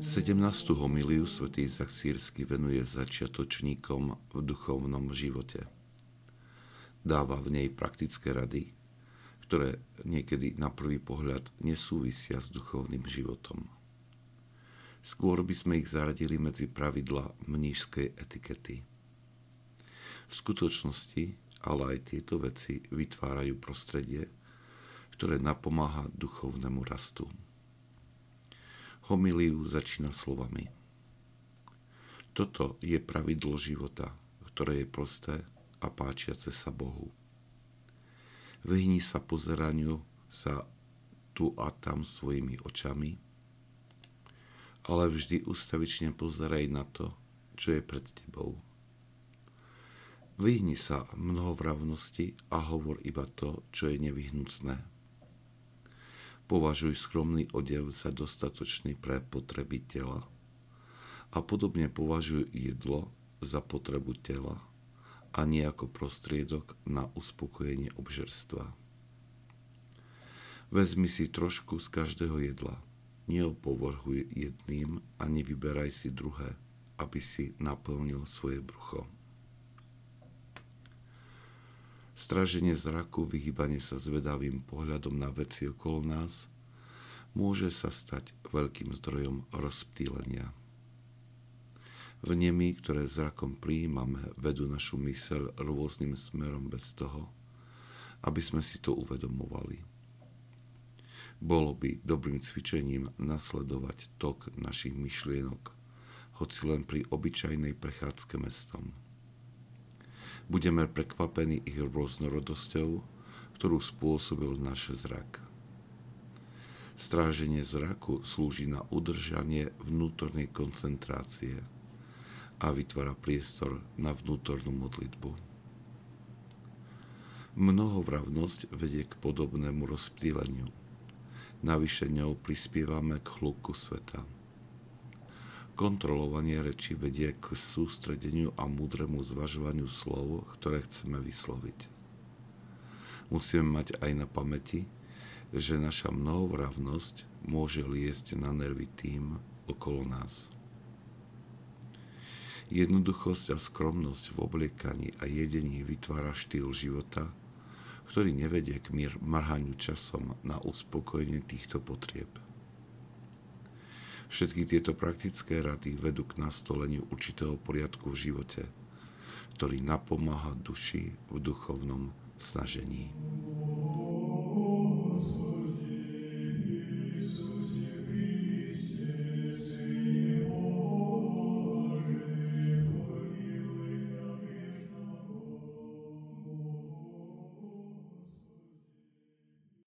17. homiliu svätý Izak Sírsky venuje začiatočníkom v duchovnom živote. Dáva v nej praktické rady, ktoré niekedy na prvý pohľad nesúvisia s duchovným životom. Skôr by sme ich zaradili medzi pravidla mnížskej etikety. V skutočnosti ale aj tieto veci vytvárajú prostredie, ktoré napomáha duchovnému rastu. Homiliu začína slovami. Toto je pravidlo života, ktoré je prosté a páčiace sa Bohu. Vyhni sa pozeraniu sa tu a tam svojimi očami, ale vždy ustavične pozeraj na to, čo je pred tebou. Vyhni sa mnohovravnosti a hovor iba to, čo je nevyhnutné Považuj skromný odev za dostatočný pre potreby tela a podobne považuj jedlo za potrebu tela a nie ako prostriedok na uspokojenie obžerstva. Vezmi si trošku z každého jedla, neopovrhuj jedným a nevyberaj si druhé, aby si naplnil svoje brucho. Straženie zraku, vyhýbanie sa zvedavým pohľadom na veci okolo nás môže sa stať veľkým zdrojom rozptýlenia. Vnemy, ktoré zrakom prijímame, vedú našu myseľ rôznym smerom bez toho, aby sme si to uvedomovali. Bolo by dobrým cvičením nasledovať tok našich myšlienok, hoci len pri obyčajnej prechádzke mestom. Budeme prekvapení ich rôznorodosťou, ktorú spôsobil náš zrak. Stráženie zraku slúži na udržanie vnútornej koncentrácie a vytvára priestor na vnútornú modlitbu. Mnohovravnosť vedie k podobnému rozptýleniu. Navyše ňou prispievame k hluku sveta. Kontrolovanie reči vedie k sústredeniu a múdremu zvažovaniu slov, ktoré chceme vysloviť. Musíme mať aj na pamäti, že naša mnohovravnosť môže liesť na nervy tým okolo nás. Jednoduchosť a skromnosť v obliekaní a jedení vytvára štýl života, ktorý nevedie k mrhaniu časom na uspokojenie týchto potrieb. Všetky tieto praktické rady vedú k nastoleniu určitého poriadku v živote, ktorý napomáha duši v duchovnom snažení.